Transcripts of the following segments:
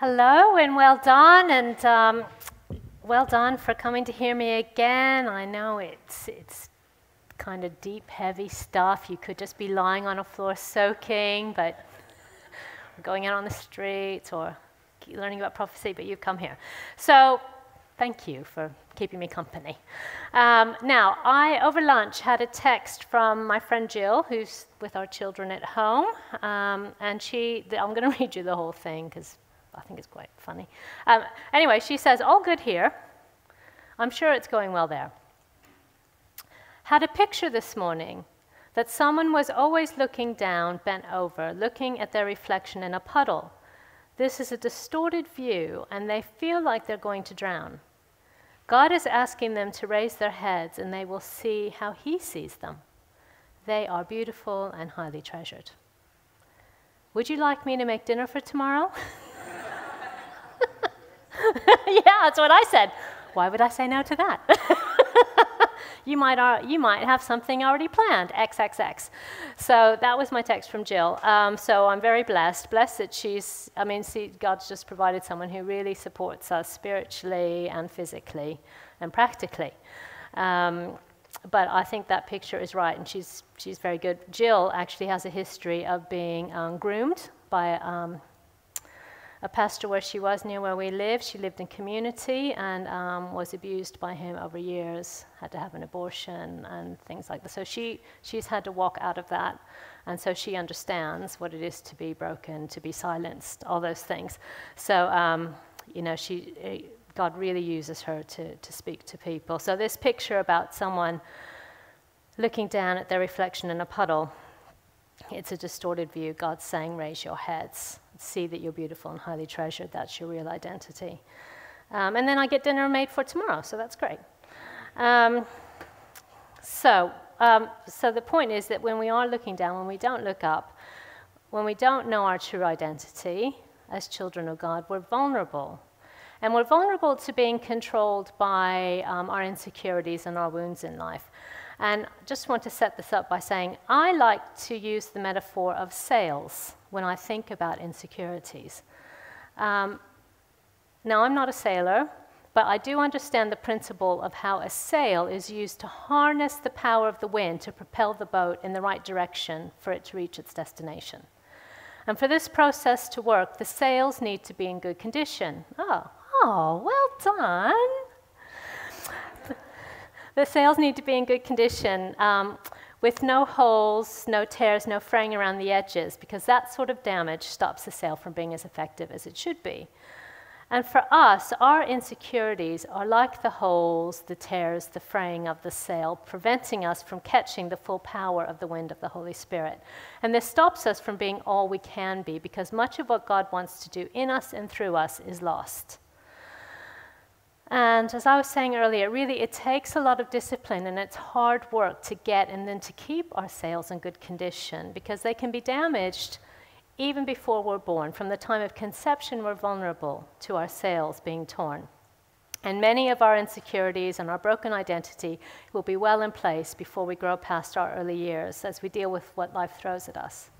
Hello and well done, and um, well done for coming to hear me again. I know it's it's kind of deep, heavy stuff. You could just be lying on a floor soaking, but going out on the streets or learning about prophecy. But you've come here, so thank you for keeping me company. Um, now, I over lunch had a text from my friend Jill, who's with our children at home, um, and she. I'm going to read you the whole thing because I think it's quite funny. Um, anyway, she says, All good here. I'm sure it's going well there. Had a picture this morning that someone was always looking down, bent over, looking at their reflection in a puddle. This is a distorted view, and they feel like they're going to drown. God is asking them to raise their heads, and they will see how He sees them. They are beautiful and highly treasured. Would you like me to make dinner for tomorrow? yeah, that's what I said. Why would I say no to that? you might, you might have something already planned, XXX. So that was my text from Jill. Um, so I'm very blessed. Blessed that she's, I mean, see, God's just provided someone who really supports us spiritually and physically and practically. Um, but I think that picture is right, and she's, she's very good. Jill actually has a history of being um, groomed by um, a pastor where she was near where we lived. She lived in community and um, was abused by him over years, had to have an abortion and things like that. So she, she's had to walk out of that. And so she understands what it is to be broken, to be silenced, all those things. So, um, you know, she, eh, God really uses her to, to speak to people. So this picture about someone looking down at their reflection in a puddle, it's a distorted view. God's saying, raise your heads see that you're beautiful and highly treasured. That's your real identity. Um, and then I get dinner made for tomorrow, so that's great. Um, so, um, so the point is that when we are looking down, when we don't look up, when we don't know our true identity as children of God, we're vulnerable. And we're vulnerable to being controlled by um, our insecurities and our wounds in life. And just want to set this up by saying I like to use the metaphor of sails when I think about insecurities. Um, now, I'm not a sailor, but I do understand the principle of how a sail is used to harness the power of the wind to propel the boat in the right direction for it to reach its destination. And for this process to work, the sails need to be in good condition. Oh, oh, well done. The sails need to be in good condition um, with no holes, no tears, no fraying around the edges, because that sort of damage stops the sail from being as effective as it should be. And for us, our insecurities are like the holes, the tears, the fraying of the sail, preventing us from catching the full power of the wind of the Holy Spirit. And this stops us from being all we can be, because much of what God wants to do in us and through us is lost. And as I was saying earlier, really it takes a lot of discipline and it's hard work to get and then to keep our sails in good condition because they can be damaged even before we're born. From the time of conception, we're vulnerable to our sails being torn. And many of our insecurities and our broken identity will be well in place before we grow past our early years as we deal with what life throws at us.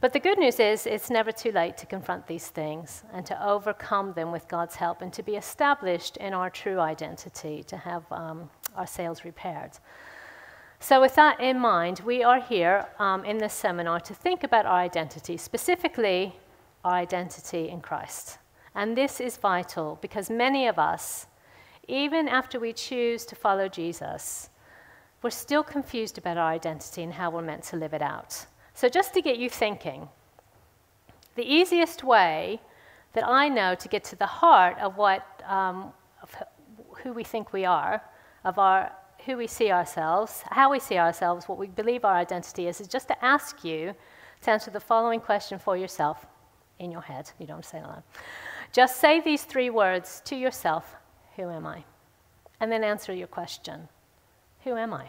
But the good news is, it's never too late to confront these things and to overcome them with God's help and to be established in our true identity, to have um, our sails repaired. So, with that in mind, we are here um, in this seminar to think about our identity, specifically our identity in Christ. And this is vital because many of us, even after we choose to follow Jesus, we're still confused about our identity and how we're meant to live it out. So, just to get you thinking, the easiest way that I know to get to the heart of what, um, of who we think we are, of our, who we see ourselves, how we see ourselves, what we believe our identity is, is just to ask you to answer the following question for yourself in your head. You don't say it alone. Just say these three words to yourself Who am I? And then answer your question Who am I?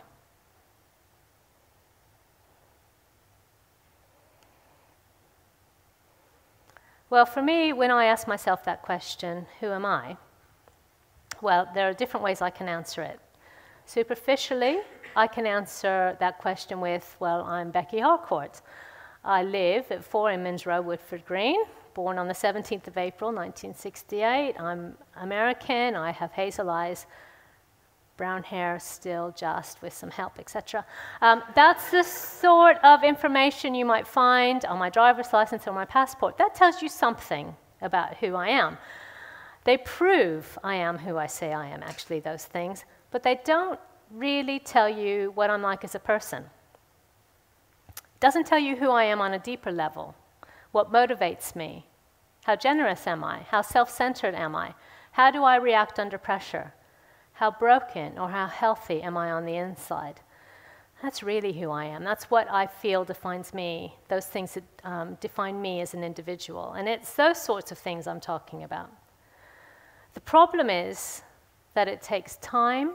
Well, for me, when I ask myself that question, who am I? Well, there are different ways I can answer it. Superficially, I can answer that question with, well, I'm Becky Harcourt. I live at 4 Inman's Road, Woodford Green, born on the 17th of April, 1968. I'm American. I have hazel eyes, brown hair, still just with some help, etc. Um, that's the sort of information you might find on my driver's license or my passport. That tells you something about who I am. They prove I am who I say I am, actually, those things, but they don't really tell you what I'm like as a person. Doesn't tell you who I am on a deeper level, what motivates me, how generous am I, how self centered am I, how do I react under pressure, how broken or how healthy am I on the inside. That's really who I am. That's what I feel defines me, those things that um, define me as an individual. And it's those sorts of things I'm talking about. The problem is that it takes time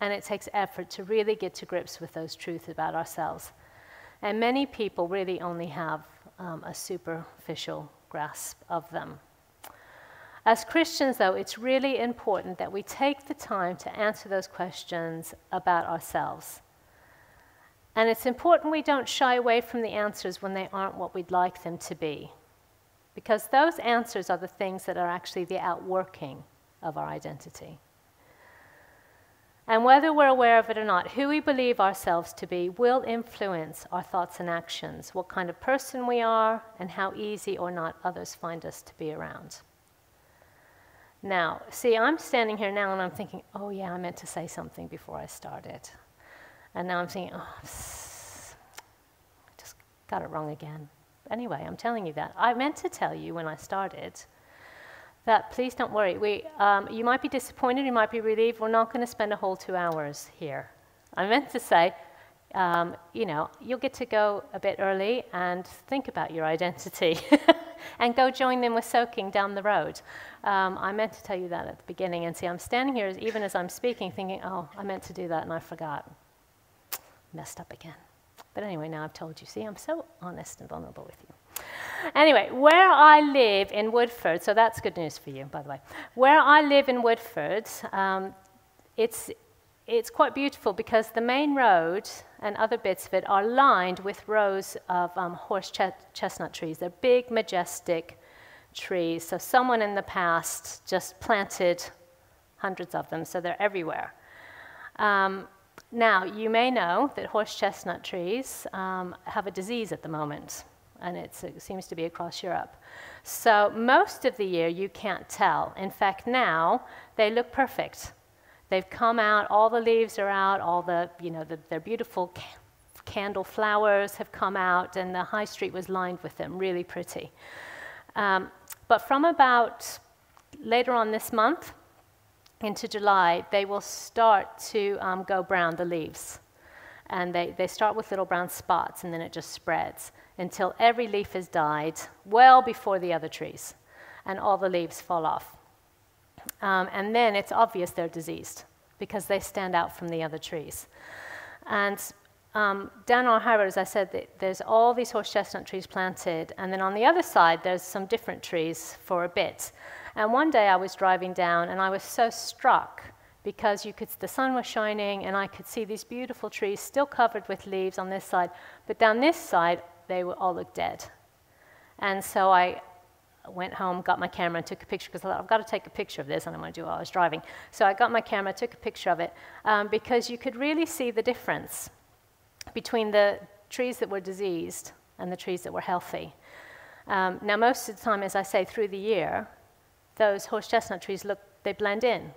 and it takes effort to really get to grips with those truths about ourselves. And many people really only have um, a superficial grasp of them. As Christians, though, it's really important that we take the time to answer those questions about ourselves. And it's important we don't shy away from the answers when they aren't what we'd like them to be. Because those answers are the things that are actually the outworking of our identity. And whether we're aware of it or not, who we believe ourselves to be will influence our thoughts and actions, what kind of person we are, and how easy or not others find us to be around. Now, see, I'm standing here now and I'm thinking, oh, yeah, I meant to say something before I started. And now I'm thinking, oh, I just got it wrong again. Anyway, I'm telling you that. I meant to tell you when I started that please don't worry. We, um, you might be disappointed, you might be relieved. We're not going to spend a whole two hours here. I meant to say, um, you know, you'll get to go a bit early and think about your identity and go join them with soaking down the road. Um, I meant to tell you that at the beginning. And see, I'm standing here even as I'm speaking thinking, oh, I meant to do that and I forgot. Messed up again. But anyway, now I've told you. See, I'm so honest and vulnerable with you. Anyway, where I live in Woodford, so that's good news for you, by the way. Where I live in Woodford, um, it's, it's quite beautiful because the main road and other bits of it are lined with rows of um, horse ch- chestnut trees. They're big, majestic trees. So someone in the past just planted hundreds of them, so they're everywhere. Um, now, you may know that horse chestnut trees um, have a disease at the moment and it seems to be across Europe. So most of the year you can't tell. In fact, now they look perfect. They've come out, all the leaves are out, all the, you know, the, their beautiful ca- candle flowers have come out, and the high street was lined with them, really pretty. Um, but from about later on this month into July, they will start to um, go brown, the leaves. And they, they start with little brown spots, and then it just spreads until every leaf has died well before the other trees, and all the leaves fall off. Um, and then it's obvious they're diseased because they stand out from the other trees. And um, down our high road, as I said, there's all these horse chestnut trees planted, and then on the other side, there's some different trees for a bit. And one day I was driving down, and I was so struck because you could, the sun was shining, and I could see these beautiful trees still covered with leaves on this side, but down this side, they all looked dead. And so I went home, got my camera, and took a picture because I thought, I've got to take a picture of this, and I'm going to do it while I was driving. So I got my camera, took a picture of it, um, because you could really see the difference between the trees that were diseased and the trees that were healthy. Um, now, most of the time, as I say, through the year, those horse chestnut trees look, they blend in.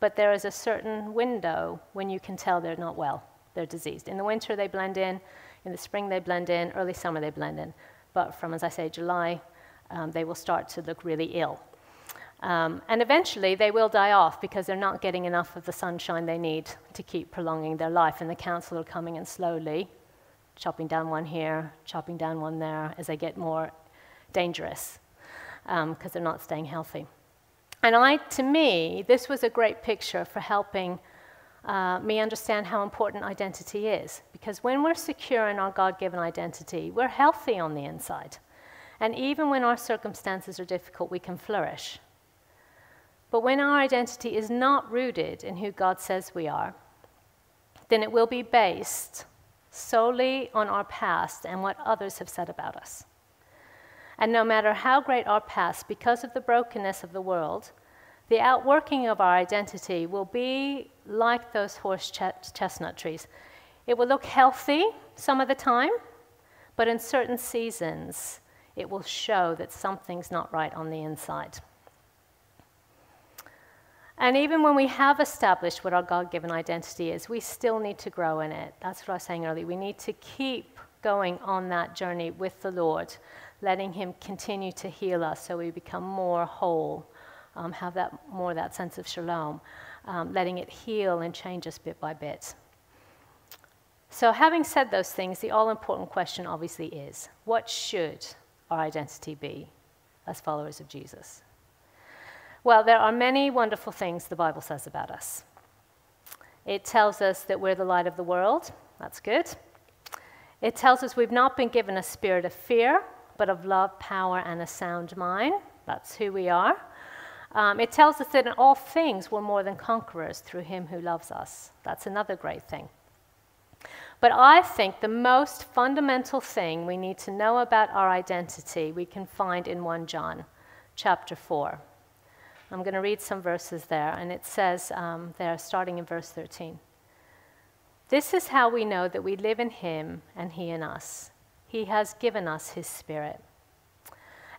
But there is a certain window when you can tell they're not well, they're diseased. In the winter, they blend in. In the spring, they blend in. Early summer, they blend in. But from, as I say, July, um, they will start to look really ill. Um, and eventually, they will die off because they're not getting enough of the sunshine they need to keep prolonging their life. And the council are coming in slowly, chopping down one here, chopping down one there, as they get more dangerous because um, they're not staying healthy. And I, to me, this was a great picture for helping uh, me understand how important identity is. Because when we're secure in our God given identity, we're healthy on the inside. And even when our circumstances are difficult, we can flourish. But when our identity is not rooted in who God says we are, then it will be based solely on our past and what others have said about us. And no matter how great our past, because of the brokenness of the world, the outworking of our identity will be like those horse ch- chestnut trees. It will look healthy some of the time, but in certain seasons, it will show that something's not right on the inside. And even when we have established what our God given identity is, we still need to grow in it. That's what I was saying earlier. We need to keep going on that journey with the Lord, letting Him continue to heal us so we become more whole, um, have that more that sense of shalom, um, letting it heal and change us bit by bit. So, having said those things, the all important question obviously is what should our identity be as followers of Jesus? Well, there are many wonderful things the Bible says about us. It tells us that we're the light of the world. That's good. It tells us we've not been given a spirit of fear, but of love, power, and a sound mind. That's who we are. Um, it tells us that in all things we're more than conquerors through him who loves us. That's another great thing. But I think the most fundamental thing we need to know about our identity we can find in 1 John chapter 4. I'm going to read some verses there, and it says um, there, starting in verse 13. This is how we know that we live in Him and He in us. He has given us His Spirit.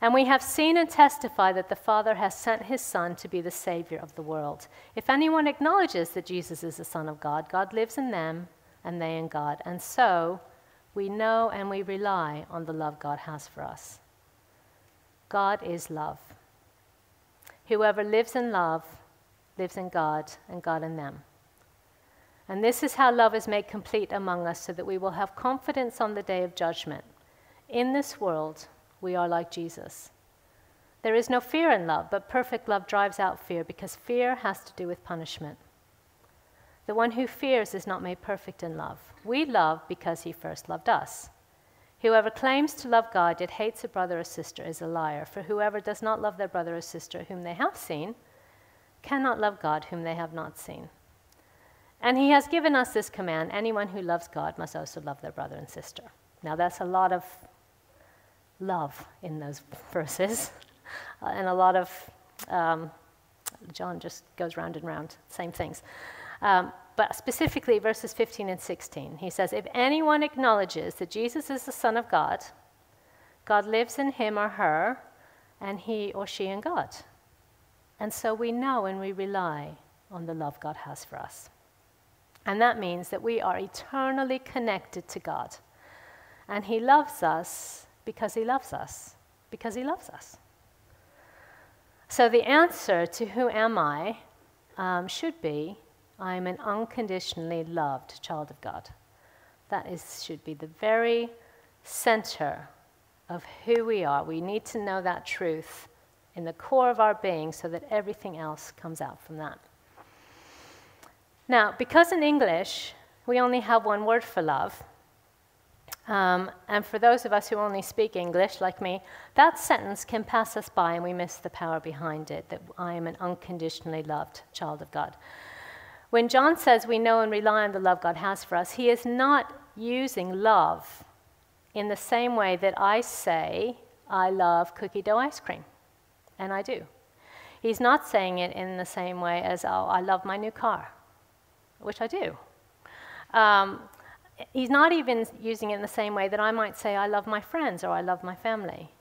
And we have seen and testified that the Father has sent His Son to be the Savior of the world. If anyone acknowledges that Jesus is the Son of God, God lives in them and they in God. And so we know and we rely on the love God has for us. God is love. Whoever lives in love lives in God and God in them. And this is how love is made complete among us so that we will have confidence on the day of judgment. In this world, we are like Jesus. There is no fear in love, but perfect love drives out fear because fear has to do with punishment. The one who fears is not made perfect in love. We love because he first loved us. Whoever claims to love God yet hates a brother or sister is a liar, for whoever does not love their brother or sister whom they have seen cannot love God whom they have not seen. And he has given us this command anyone who loves God must also love their brother and sister. Now, that's a lot of love in those verses, uh, and a lot of, um, John just goes round and round, same things. Um, but specifically, verses 15 and 16, he says, If anyone acknowledges that Jesus is the Son of God, God lives in him or her, and he or she in God. And so we know and we rely on the love God has for us. And that means that we are eternally connected to God. And He loves us because He loves us, because He loves us. So the answer to who am I um, should be I am an unconditionally loved child of God. That is, should be the very center of who we are. We need to know that truth in the core of our being so that everything else comes out from that. Now, because in English we only have one word for love, um, and for those of us who only speak English, like me, that sentence can pass us by and we miss the power behind it that I am an unconditionally loved child of God. When John says we know and rely on the love God has for us, he is not using love in the same way that I say I love cookie dough ice cream, and I do. He's not saying it in the same way as, oh, I love my new car which I do. Um, he's not even using it in the same way that I might say, I love my friends or I love my family.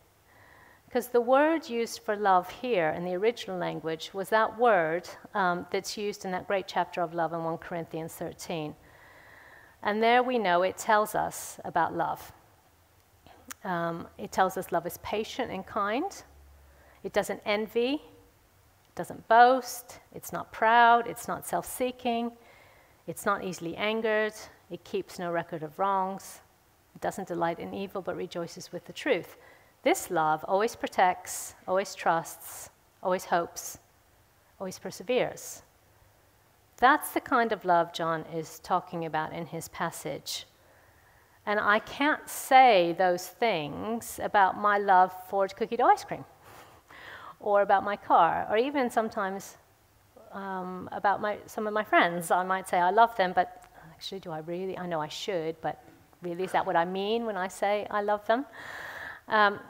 Because the word used for love here in the original language was that word um, that's used in that great chapter of love in 1 Corinthians 13. And there we know it tells us about love. Um, it tells us love is patient and kind. It doesn't envy. It doesn't boast. It's not proud. It's not self seeking. It's not easily angered. It keeps no record of wrongs. It doesn't delight in evil, but rejoices with the truth. This love always protects, always trusts, always hopes, always perseveres. That's the kind of love John is talking about in his passage. And I can't say those things about my love for cookie dough ice cream, or about my car, or even sometimes um, about my, some of my friends. I might say I love them, but actually, do I really? I know I should, but really, is that what I mean when I say I love them? Um,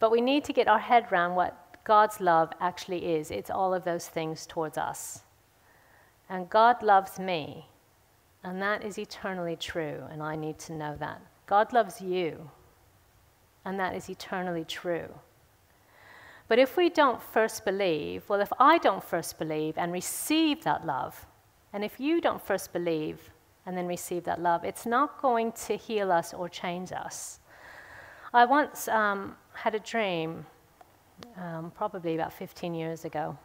But we need to get our head around what God's love actually is. It's all of those things towards us. And God loves me, and that is eternally true, and I need to know that. God loves you, and that is eternally true. But if we don't first believe, well, if I don't first believe and receive that love, and if you don't first believe and then receive that love, it's not going to heal us or change us. I once um, had a dream, um, probably about 15 years ago.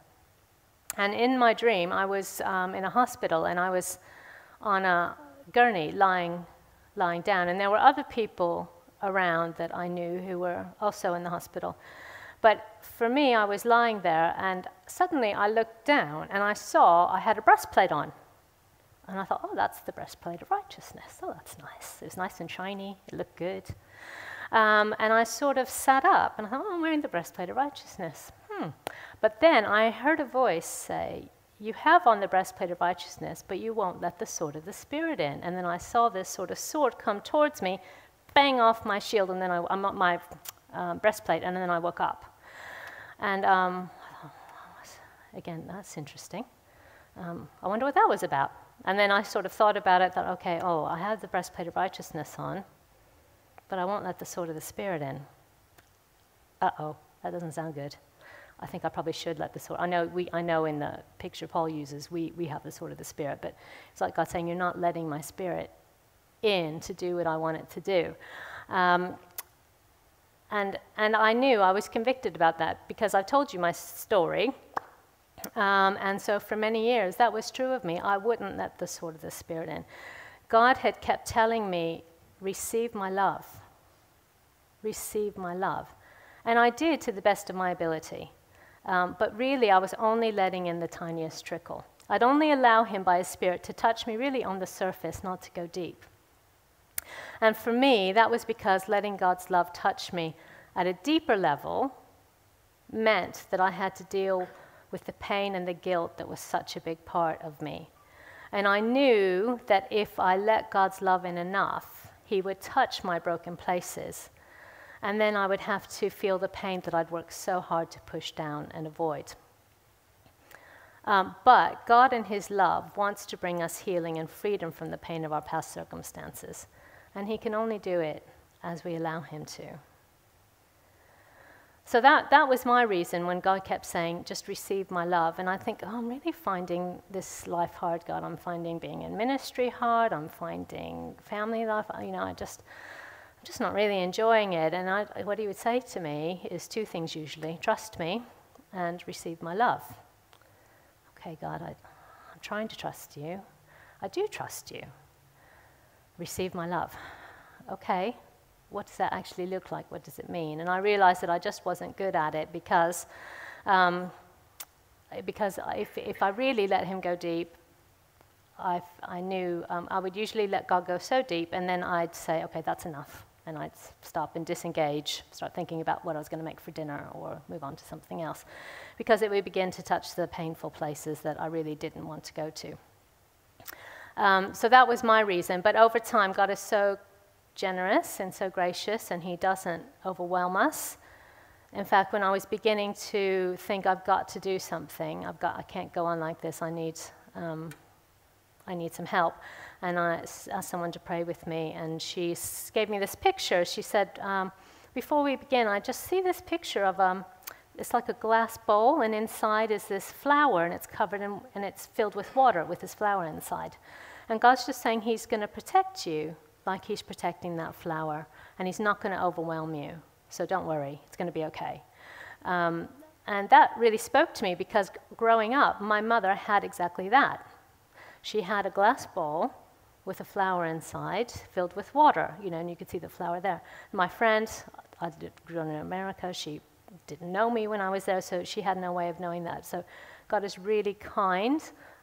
And in my dream, I was um, in a hospital and I was on a gurney lying, lying down. And there were other people around that I knew who were also in the hospital. But for me, I was lying there, and suddenly I looked down and I saw I had a breastplate on. And I thought, oh, that's the breastplate of righteousness. Oh, that's nice. It was nice and shiny, it looked good. Um, and I sort of sat up and I thought, oh, I'm wearing the breastplate of righteousness. Hmm. But then I heard a voice say, You have on the breastplate of righteousness, but you won't let the sword of the Spirit in. And then I saw this sort of sword come towards me, bang off my shield, and then I, I'm my um, breastplate, and then I woke up. And um, again, that's interesting. Um, I wonder what that was about. And then I sort of thought about it, thought, okay, oh, I have the breastplate of righteousness on, but I won't let the sword of the Spirit in. Uh oh, that doesn't sound good. I think I probably should let the sword. I know, we, I know in the picture Paul uses, we, we have the sword of the Spirit, but it's like God saying, You're not letting my spirit in to do what I want it to do. Um, and, and I knew I was convicted about that because I've told you my story. Um, and so for many years, that was true of me. I wouldn't let the sword of the Spirit in. God had kept telling me, receive my love. Receive my love. And I did to the best of my ability. Um, but really, I was only letting in the tiniest trickle. I'd only allow Him by His Spirit to touch me really on the surface, not to go deep. And for me, that was because letting God's love touch me at a deeper level meant that I had to deal with the pain and the guilt that was such a big part of me. And I knew that if I let God's love in enough, He would touch my broken places. And then I would have to feel the pain that I'd worked so hard to push down and avoid. Um, but God, in His love, wants to bring us healing and freedom from the pain of our past circumstances. And He can only do it as we allow Him to. So that, that was my reason when God kept saying, just receive my love. And I think, oh, I'm really finding this life hard, God. I'm finding being in ministry hard. I'm finding family life. You know, I just, I'm just not really enjoying it. And I, what he would say to me is two things usually trust me and receive my love. Okay, God, I, I'm trying to trust you. I do trust you receive my love. Okay, what does that actually look like? What does it mean? And I realized that I just wasn't good at it because, um, because if, if I really let him go deep, I, I knew um, I would usually let God go so deep, and then I'd say, okay, that's enough. And I'd stop and disengage, start thinking about what I was going to make for dinner or move on to something else. Because it would begin to touch the painful places that I really didn't want to go to. Um, so that was my reason. But over time, God is so generous and so gracious, and He doesn't overwhelm us. In fact, when I was beginning to think I've got to do something, I've got, I can't go on like this. I need, um, I need some help. And I asked someone to pray with me, and she gave me this picture. She said, um, "Before we begin, I just see this picture of um, it's like a glass bowl, and inside is this flower, and it's covered in, and it's filled with water with this flower inside. And God's just saying He's going to protect you like He's protecting that flower, and He's not going to overwhelm you. So don't worry, it's going to be okay. Um, and that really spoke to me because growing up, my mother had exactly that. She had a glass bowl with a flower inside filled with water, you know, and you could see the flower there. My friend, I grew up in America, she didn't know me when I was there, so she had no way of knowing that. So God is really kind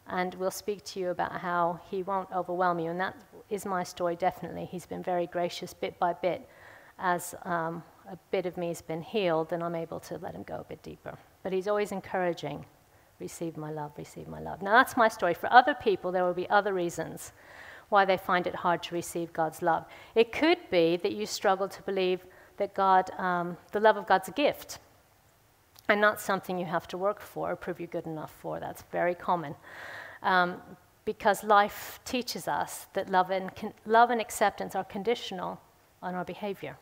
and we'll speak to you about how he won't overwhelm you. And that is my story, definitely. He's been very gracious bit by bit as um, a bit of me has been healed, and I'm able to let him go a bit deeper. But he's always encouraging receive my love, receive my love. Now, that's my story. For other people, there will be other reasons why they find it hard to receive God's love. It could be that you struggle to believe that God, um, the love of God's a gift and not something you have to work for or prove you're good enough for. That's very common. Um, because life teaches us that love and, love and acceptance are conditional on our behavior.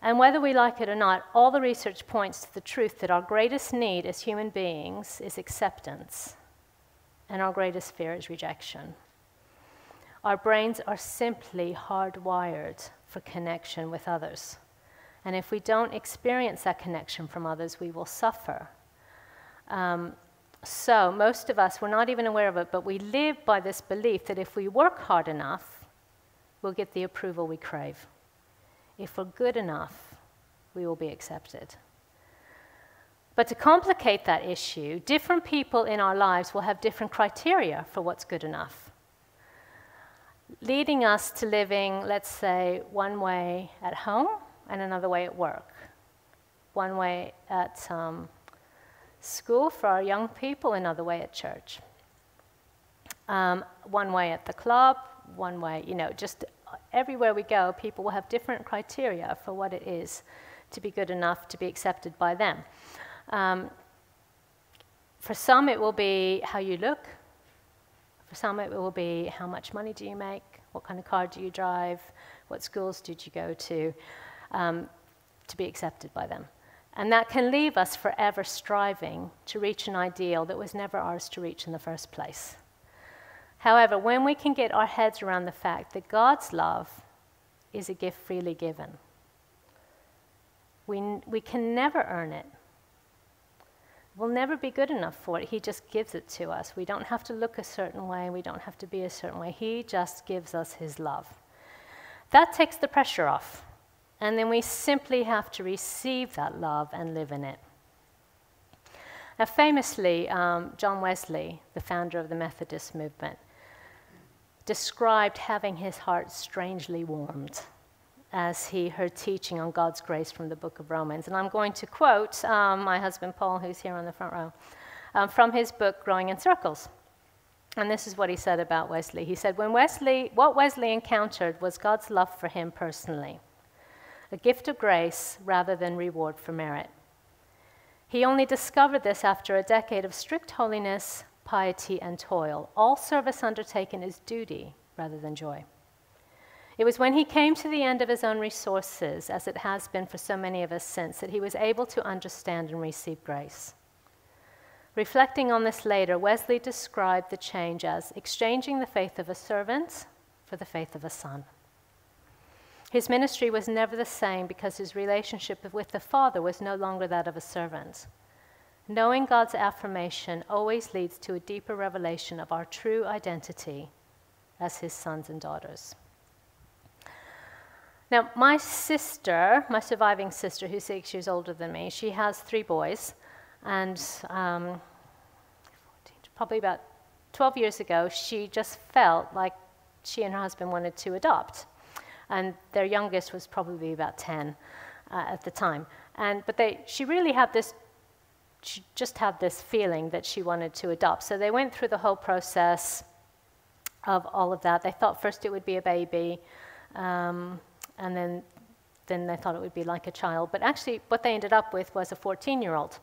And whether we like it or not, all the research points to the truth that our greatest need as human beings is acceptance, and our greatest fear is rejection. Our brains are simply hardwired for connection with others. And if we don't experience that connection from others, we will suffer. Um, so, most of us, we're not even aware of it, but we live by this belief that if we work hard enough, we'll get the approval we crave. If we're good enough, we will be accepted. But to complicate that issue, different people in our lives will have different criteria for what's good enough, leading us to living, let's say, one way at home and another way at work, one way at um, school for our young people, another way at church. Um, one way at the club, one way, you know, just everywhere we go, people will have different criteria for what it is to be good enough to be accepted by them. Um, for some, it will be how you look. For some, it will be how much money do you make, what kind of car do you drive, what schools did you go to, um, to be accepted by them. And that can leave us forever striving to reach an ideal that was never ours to reach in the first place. However, when we can get our heads around the fact that God's love is a gift freely given, we, we can never earn it. We'll never be good enough for it. He just gives it to us. We don't have to look a certain way, we don't have to be a certain way. He just gives us His love. That takes the pressure off. And then we simply have to receive that love and live in it. Now, famously, um, John Wesley, the founder of the Methodist movement, described having his heart strangely warmed as he heard teaching on God's grace from the book of Romans. And I'm going to quote um, my husband Paul, who's here on the front row, um, from his book, Growing in Circles. And this is what he said about Wesley. He said, when Wesley, what Wesley encountered was God's love for him personally a gift of grace rather than reward for merit. He only discovered this after a decade of strict holiness, piety, and toil. All service undertaken is duty rather than joy. It was when he came to the end of his own resources, as it has been for so many of us since, that he was able to understand and receive grace. Reflecting on this later, Wesley described the change as exchanging the faith of a servant for the faith of a son. His ministry was never the same because his relationship with the Father was no longer that of a servant. Knowing God's affirmation always leads to a deeper revelation of our true identity as his sons and daughters. Now, my sister, my surviving sister, who's six years older than me, she has three boys. And um, probably about 12 years ago, she just felt like she and her husband wanted to adopt and their youngest was probably about 10 uh, at the time. And, but they, she really had this, she just had this feeling that she wanted to adopt. So they went through the whole process of all of that. They thought first it would be a baby, um, and then, then they thought it would be like a child. But actually, what they ended up with was a 14 year old.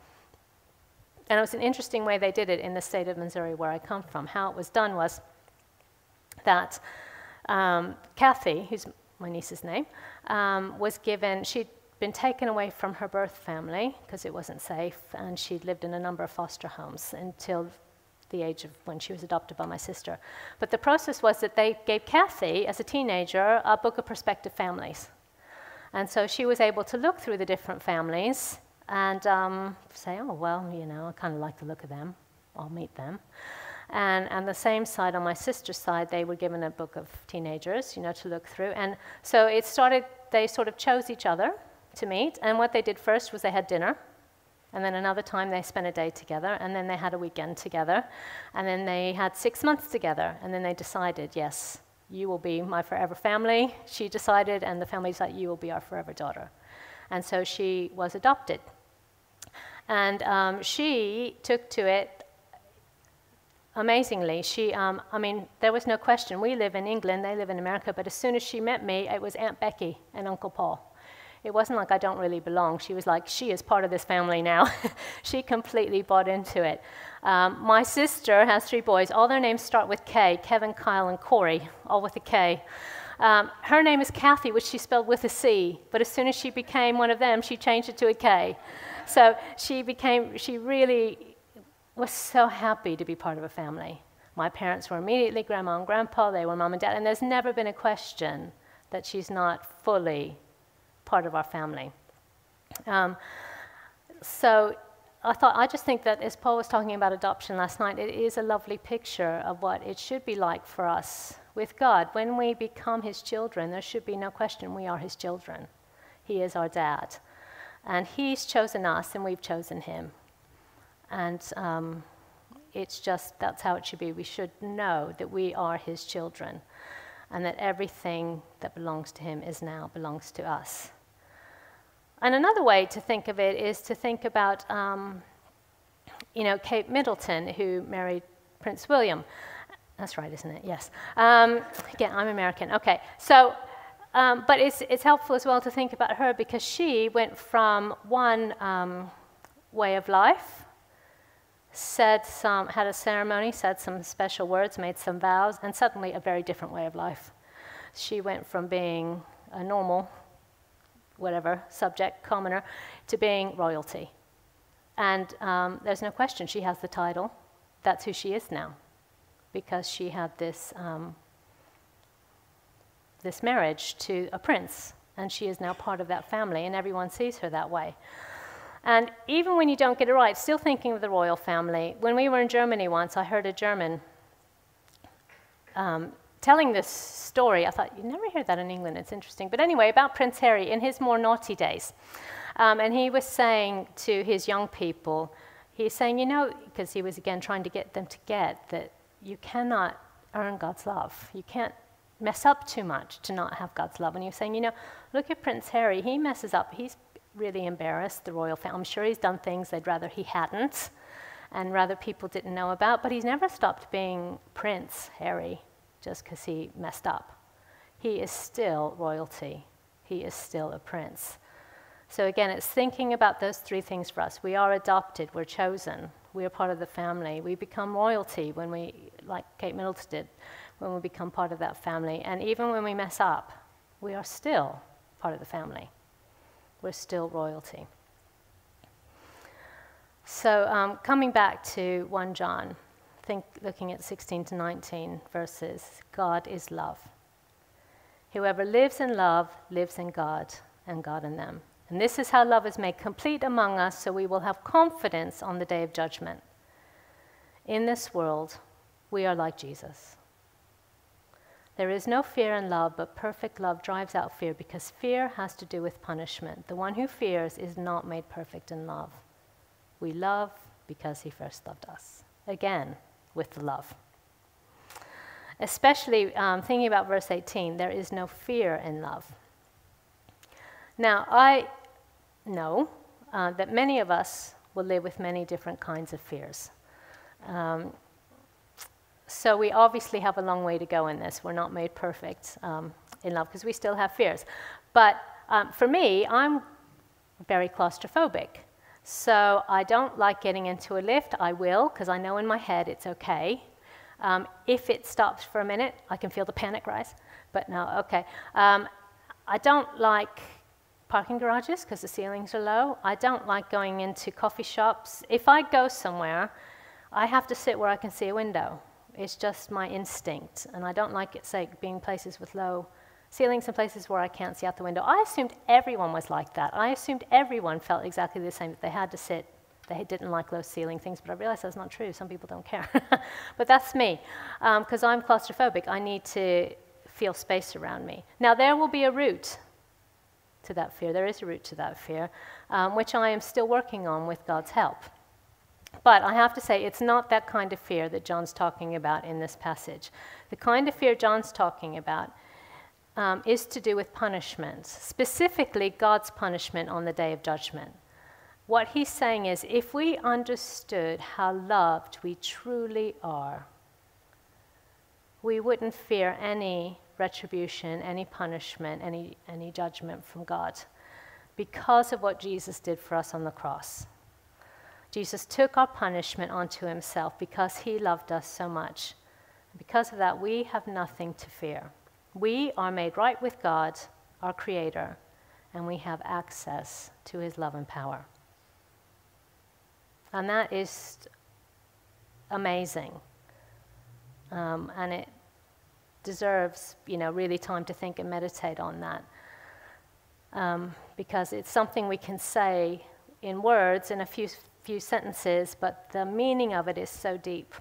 And it was an interesting way they did it in the state of Missouri, where I come from. How it was done was that um, Kathy, who's my niece's name, um, was given, she'd been taken away from her birth family because it wasn't safe, and she'd lived in a number of foster homes until the age of when she was adopted by my sister. But the process was that they gave Kathy, as a teenager, a book of prospective families. And so she was able to look through the different families and um, say, oh, well, you know, I kind of like the look of them. I'll meet them. And on the same side, on my sister's side, they were given a book of teenagers, you know, to look through. And so it started, they sort of chose each other to meet. And what they did first was they had dinner. And then another time they spent a day together. And then they had a weekend together. And then they had six months together. And then they decided, yes, you will be my forever family. She decided, and the family decided, you will be our forever daughter. And so she was adopted. And um, she took to it amazingly, she, um, I mean, there was no question. We live in England, they live in America, but as soon as she met me, it was Aunt Becky and Uncle Paul. It wasn't like I don't really belong. She was like, she is part of this family now. she completely bought into it. Um, my sister has three boys. All their names start with K Kevin, Kyle, and Corey, all with a K. Um, her name is Kathy, which she spelled with a C, but as soon as she became one of them, she changed it to a K. So she became, she really was so happy to be part of a family. My parents were immediately grandma and grandpa, they were mom and dad, and there's never been a question that she's not fully part of our family. Um, so I thought, I just think that as Paul was talking about adoption last night, it is a lovely picture of what it should be like for us with God. When we become his children, there should be no question we are his children. He is our dad. And he's chosen us, and we've chosen him. And um, it's just, that's how it should be. We should know that we are his children, and that everything that belongs to him is now belongs to us. And another way to think of it is to think about, um, you know, Kate Middleton, who married Prince William. That's right, isn't it? Yes. Um, again, I'm American. Okay. So, um, but it's, it's helpful as well to think about her because she went from one um, way of life, said some, had a ceremony, said some special words, made some vows, and suddenly a very different way of life. She went from being a normal, whatever, subject, commoner, to being royalty. And um, there's no question she has the title. That's who she is now because she had this, um, this marriage to a prince, and she is now part of that family, and everyone sees her that way. And even when you don't get it right, still thinking of the royal family. When we were in Germany once, I heard a German um, telling this story. I thought, you never hear that in England, it's interesting. But anyway, about Prince Harry in his more naughty days. Um, and he was saying to his young people, he's saying, you know, because he was again trying to get them to get that you cannot earn God's love. You can't mess up too much to not have God's love. And he was saying, you know, look at Prince Harry. He messes up. He's really embarrassed the royal family. I'm sure he's done things they'd rather he hadn't and rather people didn't know about, but he's never stopped being Prince Harry just because he messed up. He is still royalty. He is still a prince. So again, it's thinking about those three things for us. We are adopted, we're chosen, we are part of the family. We become royalty when we, like Kate Middleton did, when we become part of that family. And even when we mess up, we are still part of the family. We're still royalty. So, um, coming back to 1 John, think, looking at 16 to 19 verses God is love. Whoever lives in love lives in God, and God in them. And this is how love is made complete among us, so we will have confidence on the day of judgment. In this world, we are like Jesus. There is no fear in love, but perfect love drives out fear because fear has to do with punishment. The one who fears is not made perfect in love. We love because he first loved us. Again, with love. Especially um, thinking about verse 18, there is no fear in love. Now, I know uh, that many of us will live with many different kinds of fears. Um, so we obviously have a long way to go in this. We're not made perfect um, in love because we still have fears. But um, for me, I'm very claustrophobic. So I don't like getting into a lift. I will because I know in my head it's okay. Um, if it stops for a minute, I can feel the panic rise. But no, okay. Um, I don't like parking garages because the ceilings are low. I don't like going into coffee shops. If I go somewhere, I have to sit where I can see a window. It's just my instinct, and I don't like it, say, being places with low ceilings and places where I can't see out the window. I assumed everyone was like that. I assumed everyone felt exactly the same, that they had to sit. They didn't like low ceiling things, but I realized that's not true. Some people don't care. but that's me, because um, I'm claustrophobic. I need to feel space around me. Now, there will be a root to that fear. There is a root to that fear, um, which I am still working on with God's help. But I have to say, it's not that kind of fear that John's talking about in this passage. The kind of fear John's talking about um, is to do with punishments, specifically God's punishment on the day of judgment. What he's saying is if we understood how loved we truly are, we wouldn't fear any retribution, any punishment, any, any judgment from God. because of what Jesus did for us on the cross. Jesus took our punishment onto himself because he loved us so much. Because of that, we have nothing to fear. We are made right with God, our Creator, and we have access to his love and power. And that is amazing. Um, and it deserves, you know, really time to think and meditate on that. Um, because it's something we can say in words in a few, few sentences, but the meaning of it is so deep.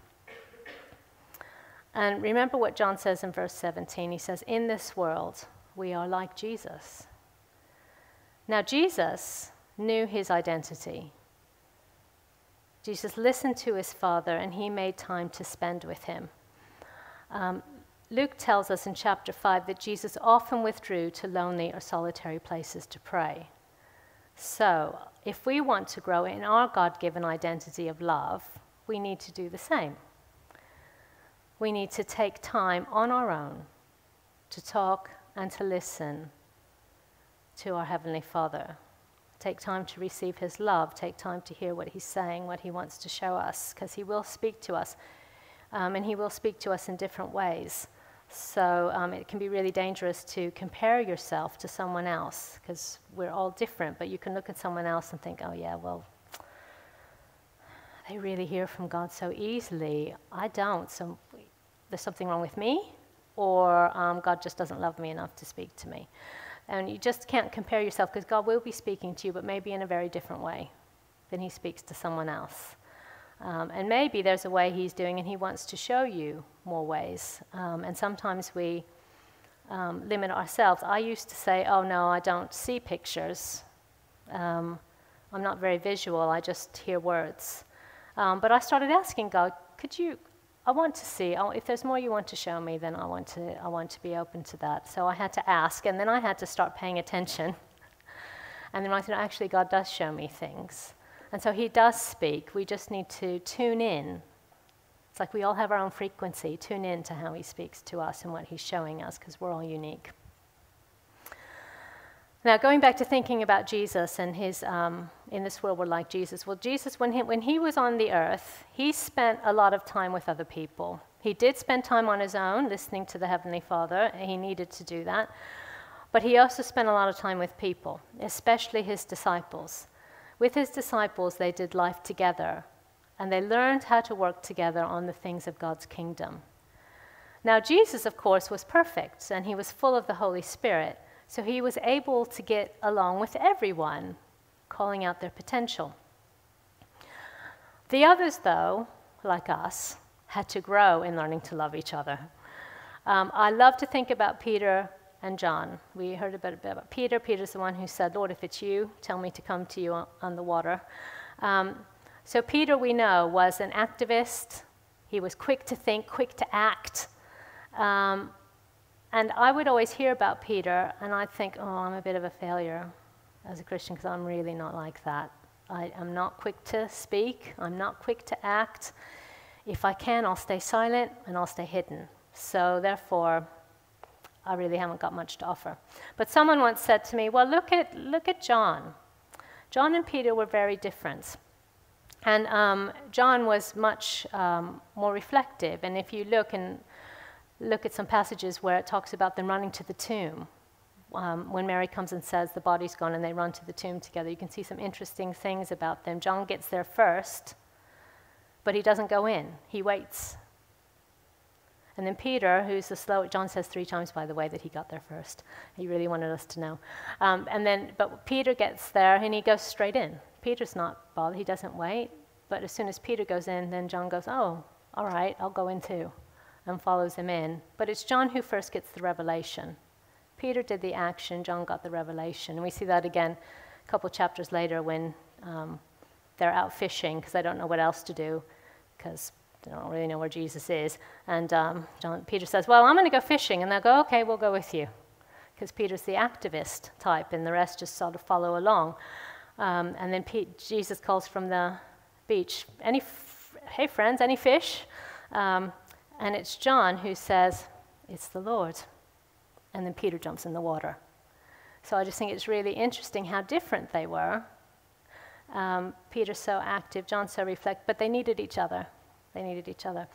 And remember what John says in verse 17. He says, In this world, we are like Jesus. Now, Jesus knew his identity. Jesus listened to his Father and he made time to spend with him. Um, Luke tells us in chapter 5 that Jesus often withdrew to lonely or solitary places to pray. So, if we want to grow in our God given identity of love, we need to do the same. We need to take time on our own to talk and to listen to our Heavenly Father. Take time to receive His love. Take time to hear what He's saying, what He wants to show us, because He will speak to us. Um, and He will speak to us in different ways. So um, it can be really dangerous to compare yourself to someone else, because we're all different. But you can look at someone else and think, oh, yeah, well, they really hear from God so easily. I don't. So there's something wrong with me, or um, God just doesn't love me enough to speak to me. And you just can't compare yourself because God will be speaking to you, but maybe in a very different way than He speaks to someone else. Um, and maybe there's a way He's doing, and He wants to show you more ways. Um, and sometimes we um, limit ourselves. I used to say, oh no, I don't see pictures. Um, I'm not very visual, I just hear words. Um, but I started asking God, could you I want to see. If there's more you want to show me, then I want to. I want to be open to that. So I had to ask, and then I had to start paying attention. And then I said, actually, God does show me things, and so He does speak. We just need to tune in. It's like we all have our own frequency. Tune in to how He speaks to us and what He's showing us, because we're all unique. Now, going back to thinking about Jesus and his, um, in this world, we're like Jesus. Well, Jesus, when he, when he was on the earth, he spent a lot of time with other people. He did spend time on his own, listening to the Heavenly Father. He needed to do that. But he also spent a lot of time with people, especially his disciples. With his disciples, they did life together, and they learned how to work together on the things of God's kingdom. Now, Jesus, of course, was perfect, and he was full of the Holy Spirit. So he was able to get along with everyone, calling out their potential. The others, though, like us, had to grow in learning to love each other. Um, I love to think about Peter and John. We heard a bit about Peter. Peter's the one who said, Lord, if it's you, tell me to come to you on, the water. Um, so, Peter, we know, was an activist. He was quick to think, quick to act. Um, and I would always hear about Peter, and I'd think, oh, I'm a bit of a failure as a Christian because I'm really not like that. I, am not quick to speak, I'm not quick to act. If I can, I'll stay silent and I'll stay hidden. So, therefore, I really haven't got much to offer. But someone once said to me, well, look at, look at John. John and Peter were very different. And um, John was much um, more reflective. And if you look and look at some passages where it talks about them running to the tomb. Um, when Mary comes and says the body's gone and they run to the tomb together, you can see some interesting things about them. John gets there first, but he doesn't go in, he waits. And then Peter, who's the slow, John says three times, by the way, that he got there first. He really wanted us to know. Um, and then, but Peter gets there and he goes straight in. Peter's not bothered, he doesn't wait. But as soon as Peter goes in, then John goes, oh, all right, I'll go in too and follows him in. But it's John who first gets the revelation. Peter did the action, John got the revelation. And we see that again a couple chapters later when um, they're out fishing because they don't know what else to do because don't really know where Jesus is. And um, John, Peter says, Well, I'm going to go fishing. And they'll go, Okay, we'll go with you. Because Peter's the activist type, and the rest just sort of follow along. Um, and then Pete, Jesus calls from the beach, any f- Hey, friends, any fish? Um, and it's John who says, It's the Lord. And then Peter jumps in the water. So I just think it's really interesting how different they were. Um, Peter's so active, John so reflect, but they needed each other. They needed each other.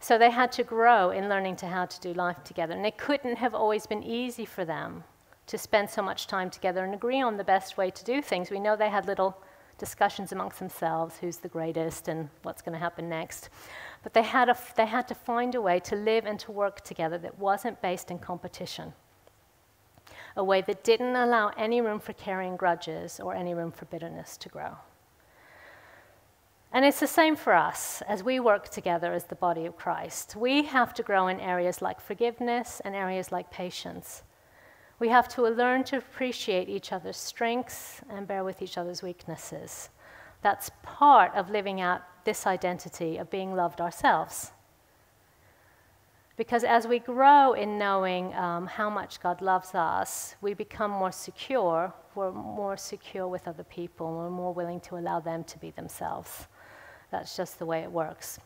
So they had to grow in learning to how to do life together. And it couldn't have always been easy for them to spend so much time together and agree on the best way to do things. We know they had little discussions amongst themselves who's the greatest and what's going to happen next. But they had, a, they had to find a way to live and to work together that wasn't based in competition, a way that didn't allow any room for carrying grudges or any room for bitterness to grow. And it's the same for us as we work together as the body of Christ. We have to grow in areas like forgiveness and areas like patience. We have to learn to appreciate each other's strengths and bear with each other's weaknesses. That's part of living out this identity of being loved ourselves. Because as we grow in knowing um, how much God loves us, we become more secure. We're more secure with other people. We're more willing to allow them to be themselves. That's just the way it works.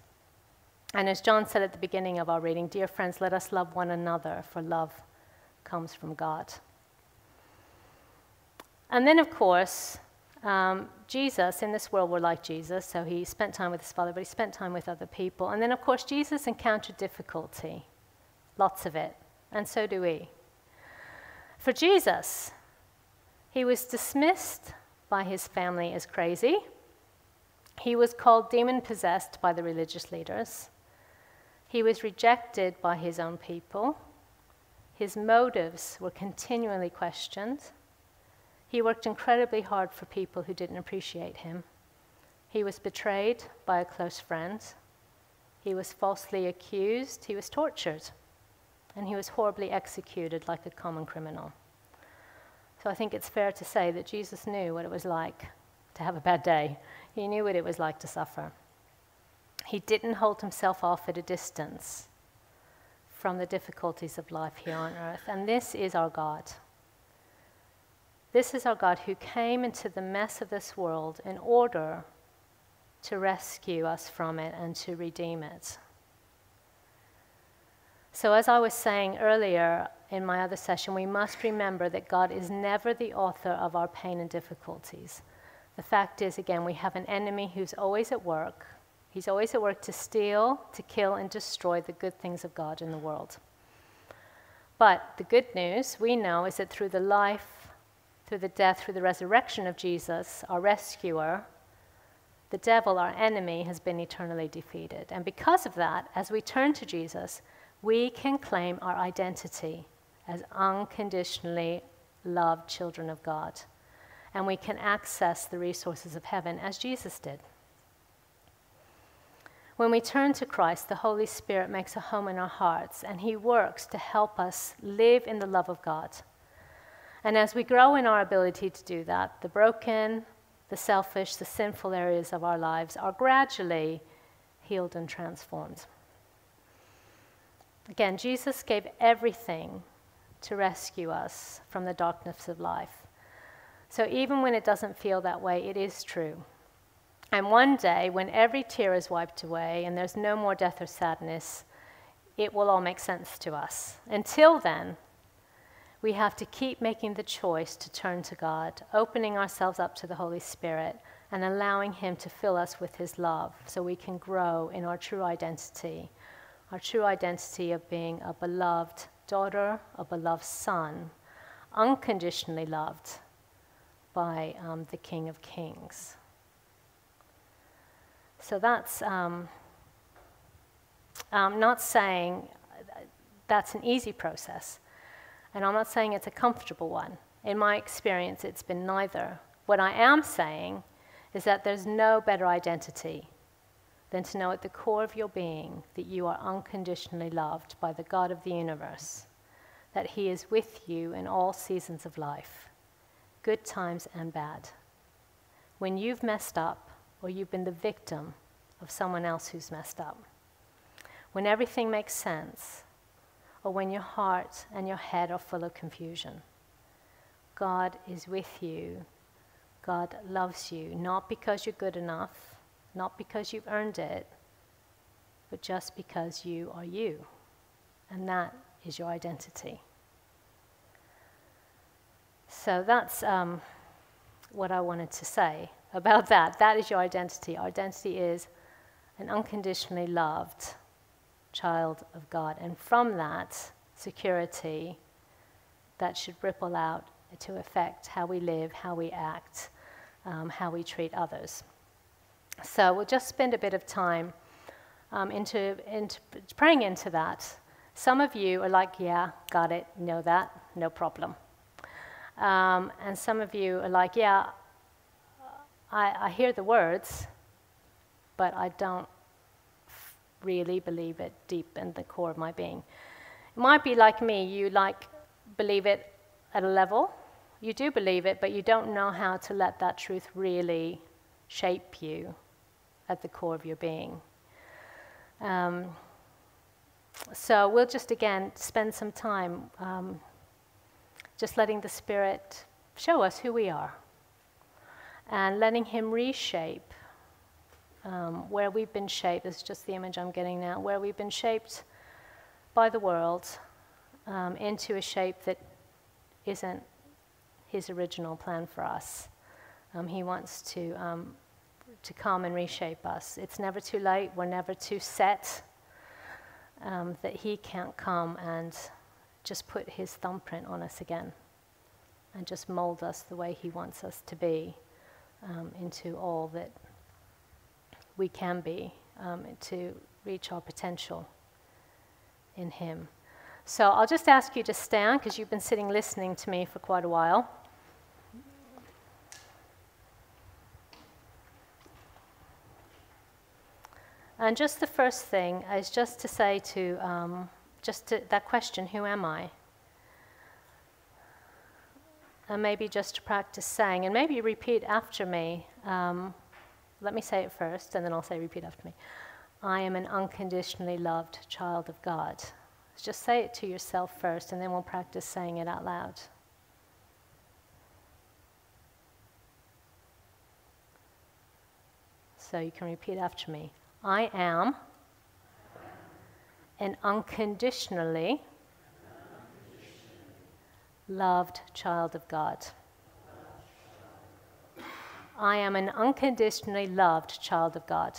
And as John said at the beginning of our reading, dear friends, let us love one another, for love comes from God. And then, of course, um, Jesus, in this world, we're like Jesus, so he spent time with his Father, but he spent time with other people. And then, of course, Jesus encountered difficulty, lots of it, and so do we. For Jesus, he was dismissed by his family as crazy. He was called demon possessed by the religious leaders. He was rejected by his own people. His motives were continually questioned. He worked incredibly hard for people who didn't appreciate him. He was betrayed by a close friend. He was falsely accused. He was tortured. And he was horribly executed like a common criminal. So I think it's fair to say that Jesus knew what it was like to have a bad day. He knew what it was like to suffer. He didn't hold himself off at a distance from the difficulties of life here on earth. And this is our God. This is our God who came into the mess of this world in order to rescue us from it and to redeem it. So, as I was saying earlier in my other session, we must remember that God is never the author of our pain and difficulties. The fact is, again, we have an enemy who's always at work. He's always at work to steal, to kill, and destroy the good things of God in the world. But the good news we know is that through the life, through the death, through the resurrection of Jesus, our rescuer, the devil, our enemy, has been eternally defeated. And because of that, as we turn to Jesus, we can claim our identity as unconditionally loved children of God and we can access the resources of heaven as Jesus did. When we turn to Christ, the Holy Spirit makes a home in our hearts, and He works to help us live in the love of God. And as we grow in our ability to do that, the broken, the selfish, the sinful areas of our lives are gradually healed and transformed. Again, Jesus gave everything to rescue us from the darkness of life. So even when it doesn't feel that way, it is true. And one day, when every tear is wiped away and there's no more death or sadness, it will all make sense to us. Until then, we have to keep making the choice to turn to God, opening ourselves up to the Holy Spirit, and allowing Him to fill us with His love so we can grow in our true identity our true identity of being a beloved daughter, a beloved son, unconditionally loved by um, the King of Kings. So that's um, I'm not saying that's an easy process, and I'm not saying it's a comfortable one. In my experience, it's been neither. What I am saying is that there's no better identity than to know at the core of your being that you are unconditionally loved by the God of the universe, that He is with you in all seasons of life good times and bad. When you've messed up or you've been the victim of someone else who's messed up. When everything makes sense or when your heart and your head are full of confusion. God is with you. God loves you, not because you're good enough, not because you've earned it, but just because you are you. And that is your identity. So that's um, what I wanted to say about that. That is your identity. Our identity is an unconditionally loved child of God. And from that security, that should ripple out to affect how we live, how we act, um, how we treat others. So we'll just spend a bit of time um, into, into praying into that. Some of you are like, yeah, got it, know that, no problem. Um, and some of you are like, yeah, I, I hear the words, but I don't really believe it deep in the core of my being. It might be like me, you like believe it at a level, you do believe it, but you don't know how to let that truth really shape you at the core of your being. Um, so we'll just again spend some time um, just letting the Spirit show us who we are and letting Him reshape um, where we've been shaped. This is just the image I'm getting now, where we've been shaped by the world um, into a shape that isn't His original plan for us. Um, he wants to um, to come and reshape us. It's never too late, we're never too set um, that He can't come and just put His thumbprint on us again and just mold us the way He wants us to be um, into all that we can be um, to reach our potential in Him. So I'll just ask you to stand because you've been sitting listening to me for quite a while. And just the first thing is just to say to, um, just to, that question, who am I? And maybe just to practice saying, and maybe repeat after me. Um, let me say it first, and then I'll say repeat after me. I am an unconditionally loved child of God. Just say it to yourself first, and then we'll practice saying it out loud. So you can repeat after me. I am an unconditionally loved child of God. I am an unconditionally loved child of God.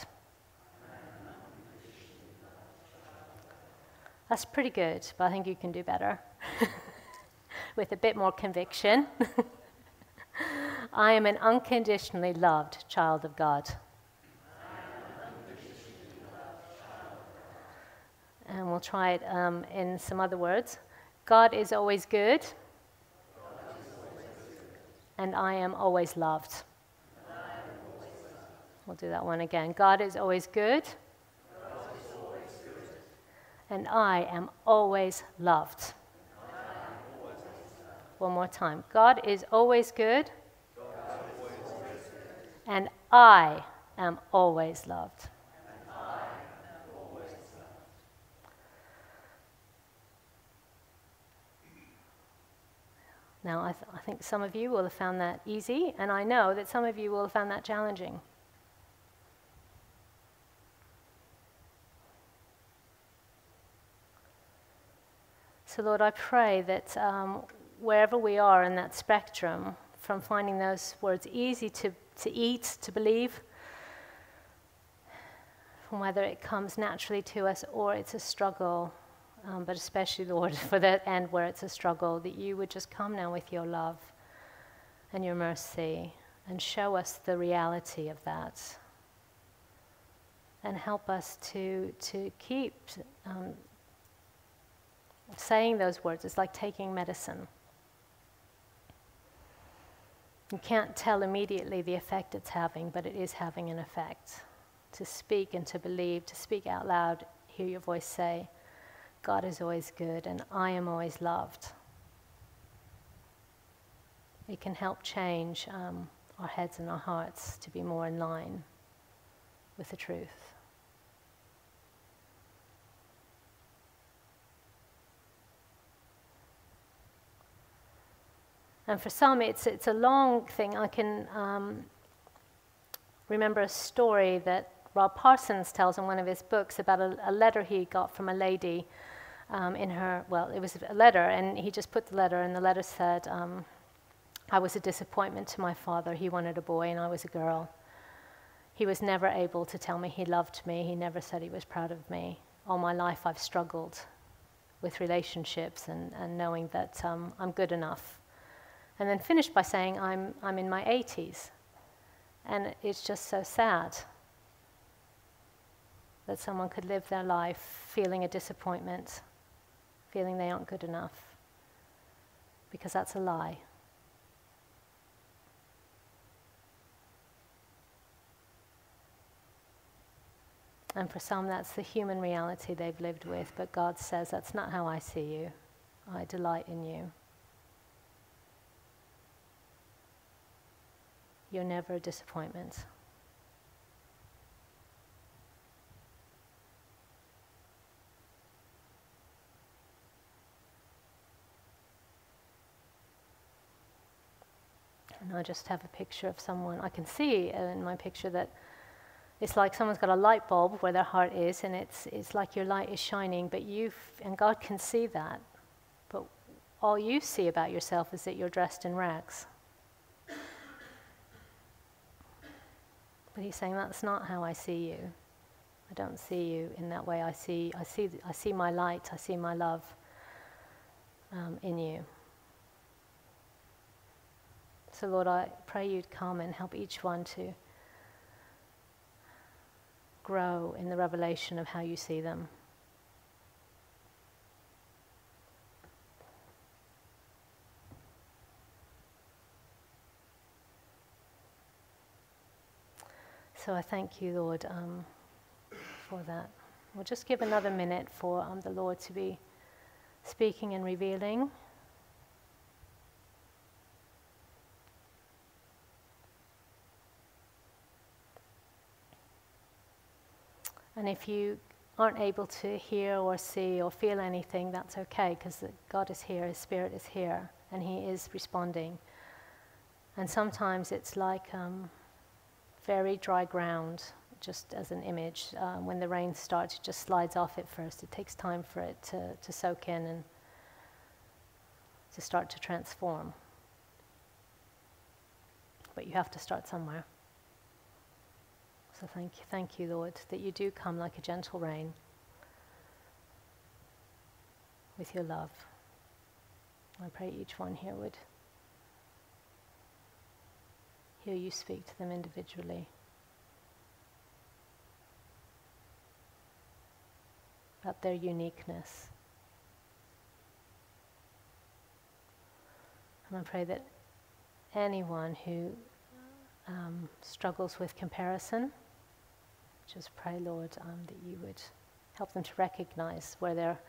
That's pretty good, but I think you can do better with a bit more conviction. I am an unconditionally loved child of God. And we'll try it um, in some other words. God is always good, and I am always loved. We'll do that one again. God is always good, and I am always loved. One more time. God is always good, and I am always loved. Now, I, th- I, think some of you will have found that easy, and I know that some of you will have found that challenging. So, Lord, I pray that um, wherever we are in that spectrum, from finding those words easy to, to eat, to believe, from whether it comes naturally to us or it's a struggle um, but especially, Lord, for that end where it's a struggle, that you would just come now with your love and your mercy and show us the reality of that and help us to, to keep um, saying those words. It's like taking medicine. You can't tell immediately the effect it's having, but it is having an effect. To speak and to believe, to speak out loud, hear your voice say, God is always good and I am always loved. It can help change um, our heads and our hearts to be more in line with the truth. And for some, it's, it's a long thing. I can um, remember a story that Rob Parsons tells in one of his books about a, a letter he got from a lady um, in her, well, it was a letter, and he just put the letter, and the letter said, um, I was a disappointment to my father. He wanted a boy, and I was a girl. He was never able to tell me he loved me. He never said he was proud of me. All my life, I've struggled with relationships and, and knowing that um, I'm good enough. And then finished by saying, I'm, I'm in my 80s. And it's just so sad that someone could live their life feeling a disappointment, feeling they aren't good enough, because that's a lie. And for some, that's the human reality they've lived with, but God says, That's not how I see you. I delight in you. You're never a disappointment. And I just have a picture of someone. I can see in my picture that it's like someone's got a light bulb where their heart is, and it's, it's like your light is shining, but you and God can see that. But all you see about yourself is that you're dressed in rags. But he's saying that's not how I see you. I don't see you in that way. I see, I see, I see my light. I see my love um, in you. So, Lord, I pray you'd come and help each one to grow in the revelation of how you see them. So I thank you, Lord, um, for that. We'll just give another minute for um, the Lord to be speaking and revealing. And if you aren't able to hear or see or feel anything, that's okay because God is here, His Spirit is here, and He is responding. And sometimes it's like um, very dry ground, just as an image. Um, when the rain starts, it just slides off at first. It takes time for it to, to soak in and to start to transform. But you have to start somewhere. So thank you, thank you, Lord, that you do come like a gentle rain with your love. I pray each one here would hear you speak to them individually. About their uniqueness. And I pray that anyone who um, struggles with comparison, just pray, Lord, um, that you would help them to recognize where they're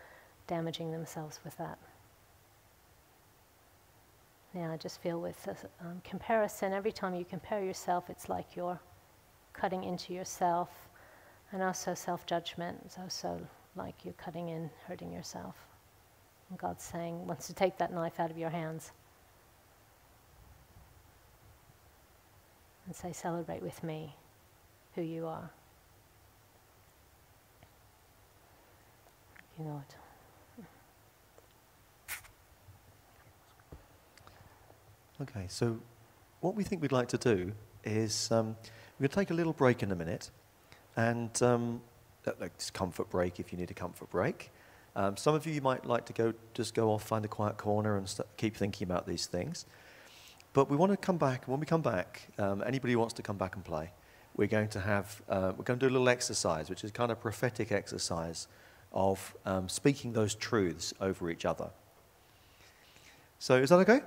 damaging themselves with that. Now, I just feel with um, comparison, every time you compare yourself, it's like you're cutting into yourself, and also self judgment is also like you're cutting in, hurting yourself. And God's saying, wants to take that knife out of your hands and say, Celebrate with me who you are. You, Lord. Okay, so what we think we'd like to do is um, we're going to take a little break in a minute, and um, like comfort break if you need a comfort break. Um, some of you, you might like to go just go off, find a quiet corner, and keep thinking about these things. But we want to come back. When we come back, um, anybody who wants to come back and play, we're going to have uh, we're going to do a little exercise, which is kind of prophetic exercise of um, speaking those truths over each other. So is that okay?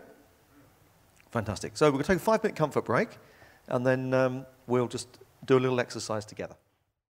Fantastic. So we're going to take a five minute comfort break and then um, we'll just do a little exercise together.